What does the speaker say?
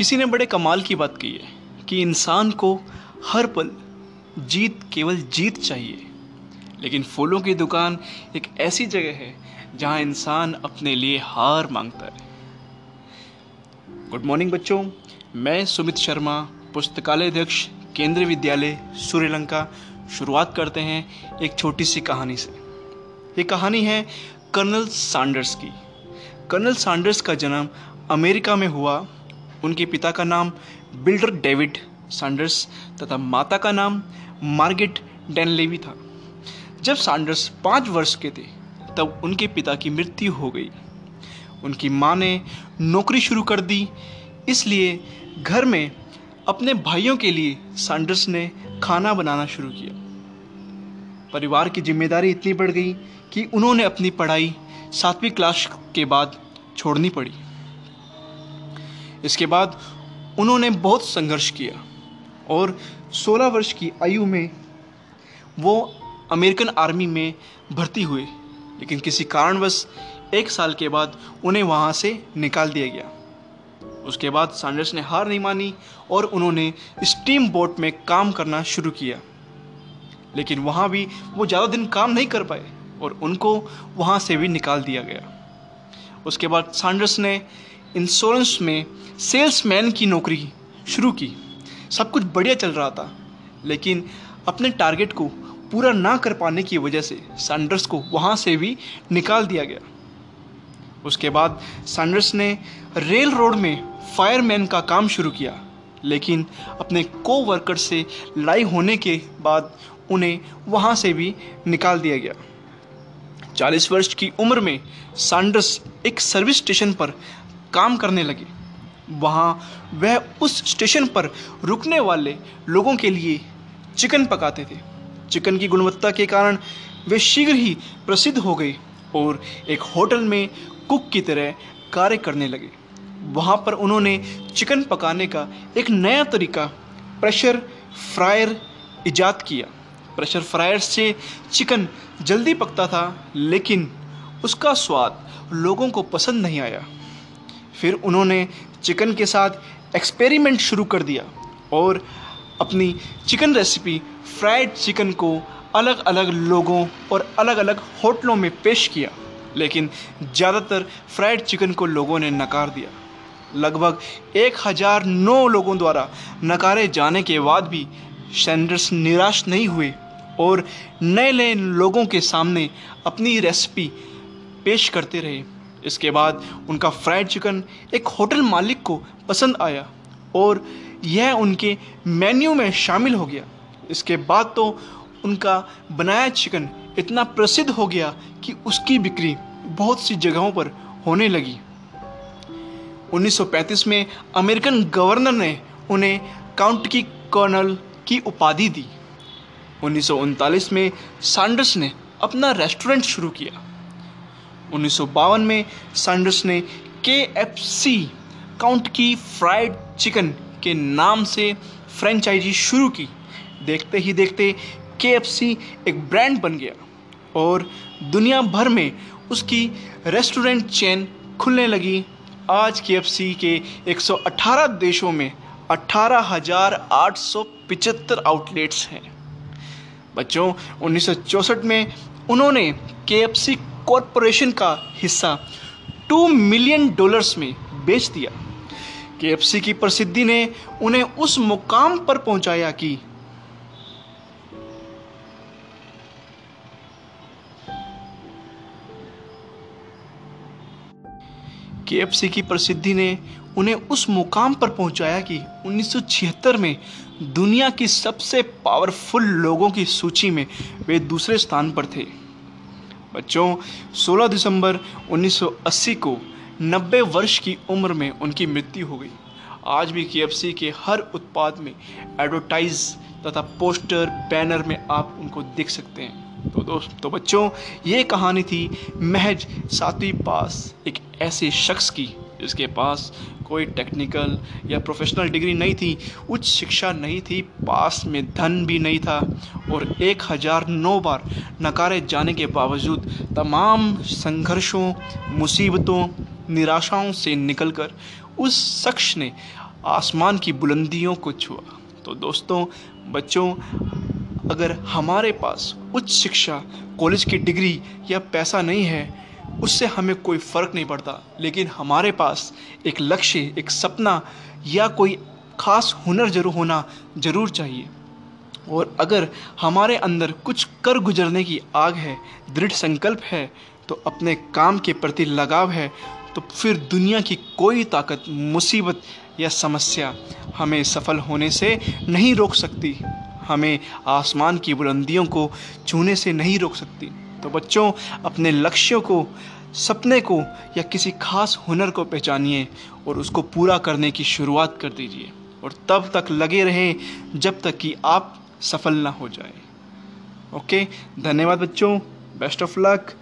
किसी ने बड़े कमाल की बात कही है कि इंसान को हर पल जीत केवल जीत चाहिए। लेकिन फूलों की दुकान एक ऐसी जगह है जहाँ इंसान अपने लिए हार माँगता है गुड मॉर्निंग बच्चों, मैं सुमित शर्मा, पुस्तकालय अध्यक्ष, केंद्रीय विद्यालय, सूर्यलंका। शुरुआत करते हैं एक छोटी सी कहानी से। ये कहानी है कर्नल सैंडर्स की। कर्नल सैंडर्स का जन्म अमेरिका में हुआ उनके पिता का नाम बिल्डर डेविड सैंडर्स तथा माता का नाम मार्गेट डेनलेवी था। जब सैंडर्स पाँच वर्ष के थे, तब उनके पिता की मृत्यु हो गई। उनकी माँ ने नौकरी शुरू कर दी, इसलिए घर में अपने भाइयों के लिए सैंडर्स ने खाना बनाना शुरू किया। परिवार की ज़िम्मेदारी इतनी बढ़ गई कि उन्होंने अपनी पढ़ाई सातवीं क्लास के बाद छोड़नी पड़ी। इसके बाद उन्होंने बहुत संघर्ष किया और 16 वर्ष की आयु में वो अमेरिकन आर्मी में भर्ती हुए, लेकिन किसी कारणवश एक साल के बाद उन्हें वहाँ से निकाल दिया गया। उसके बाद सैंडर्स ने हार नहीं मानी और उन्होंने स्टीम बोट में काम करना शुरू किया। लेकिन वहाँ भी वो ज़्यादा दिन काम नहीं कर पाए और उनको वहाँ से भी निकाल दिया गया। उसके बाद सैंडर्स ने इंश्योरेंस में सेल्समैन की नौकरी शुरू की। सब कुछ बढ़िया चल रहा था, लेकिन अपने टारगेट को पूरा ना कर पाने की वजह से सैंडर्स को वहाँ से भी निकाल दिया गया। उसके बाद सैंडर्स ने रेल रोड में फायरमैन का काम शुरू किया, लेकिन अपने को वर्कर से लड़ाई होने के बाद उन्हें वहाँ से भी निकाल दिया गया। चालीस वर्ष की उम्र में सैंडर्स एक सर्विस स्टेशन पर काम करने लगे। वहाँ वह उस स्टेशन पर रुकने वाले लोगों के लिए चिकन पकाते थे। चिकन की गुणवत्ता के कारण वे शीघ्र ही प्रसिद्ध हो गए और एक होटल में कुक की तरह कार्य करने लगे। वहाँ पर उन्होंने चिकन पकाने का एक नया तरीका, प्रेशर फ्रायर ईजाद किया। प्रेशर फ्रायर से चिकन जल्दी पकता था, लेकिन उसका स्वाद लोगों को पसंद नहीं आया। फिर उन्होंने चिकन के साथ एक्सपेरिमेंट शुरू कर दिया और अपनी चिकन रेसिपी फ्राइड चिकन को अलग अलग लोगों और अलग अलग होटलों में पेश किया। लेकिन ज़्यादातर फ्राइड चिकन को लोगों ने नकार दिया। लगभग एक हज़ार नौ लोगों द्वारा नकारे जाने के बाद भी सैंडर्स निराश नहीं हुए और नए नए लोगों के सामने अपनी रेसिपी पेश करते रहे। इसके बाद उनका फ्राइड चिकन एक होटल मालिक को पसंद आया और यह उनके मेन्यू में शामिल हो गया। इसके बाद तो उनका बनाया चिकन इतना प्रसिद्ध हो गया कि उसकी बिक्री बहुत सी जगहों पर होने लगी। 1935 में अमेरिकन गवर्नर ने उन्हें काउंट की कर्नल की उपाधि दी। उन्नीस सौ उनतालीस में सैंडर्स ने अपना रेस्टोरेंट शुरू किया। उन्नीस सौ बावन में सैंडर्स ने के एफ़ सी काउंट की फ्राइड चिकन के नाम से फ्रेंचाइजी शुरू की। देखते ही देखते के एफ़ सी एक ब्रांड बन गया और दुनिया भर में उसकी रेस्टोरेंट चेन खुलने लगी। आज के एफ़ सी के 118 देशों में अठारह आउटलेट्स हैं। बच्चों, उन्नीस सौ चौंसठ में उन्होंने के एफ़ सी कॉरपोरेशन का हिस्सा टू मिलियन डॉलर्स में बेच दिया। के की प्रसिद्धि ने उन्हें उस मुकाम पर पहुँचाया कि के की प्रसिद्धि ने उन्हें उस मुकाम पर पहुँचाया कि 1976 में दुनिया की सबसे पावरफुल लोगों की सूची में वे दूसरे स्थान पर थे। बच्चों 16 दिसंबर 1980 को 90 वर्ष की उम्र में उनकी मृत्यु हो गई। आज भी के के हर उत्पाद में एडवर्टाइज तथा पोस्टर बैनर में आप उनको देख सकते हैं। तो दोस्त तो बच्चों, ये कहानी थी महज सातवीं पास एक ऐसे शख्स की। जिसके पास कोई टेक्निकल या प्रोफेशनल डिग्री नहीं थी, उच्च शिक्षा नहीं थी, पास में धन भी नहीं था और एक हज़ार नौ बार नकारे जाने के बावजूद तमाम संघर्षों, मुसीबतों, निराशाओं से निकलकर उस शख्स ने आसमान की बुलंदियों को छुआ। तो दोस्तों, बच्चों, अगर हमारे पास उच्च शिक्षा कॉलेज की डिग्री या पैसा नहीं है उससे हमें कोई फ़र्क नहीं पड़ता। लेकिन हमारे पास एक लक्ष्य, एक सपना या कोई ख़ास हुनर ज़रूर होना ज़रूर चाहिए। और अगर हमारे अंदर कुछ कर गुजरने की आग है, दृढ़ संकल्प है तो अपने काम के प्रति लगाव है तो फिर दुनिया की कोई ताकत, मुसीबत या समस्या हमें सफल होने से नहीं रोक सकती। हमें आसमान की बुलंदियों को छूने से नहीं रोक सकती। तो बच्चों, अपने लक्ष्यों को, सपने को या किसी खास हुनर को पहचानिए और उसको पूरा करने की शुरुआत कर दीजिए और तब तक लगे रहें जब तक कि आप सफल ना हो जाए। ओके? धन्यवाद बच्चों। Best of luck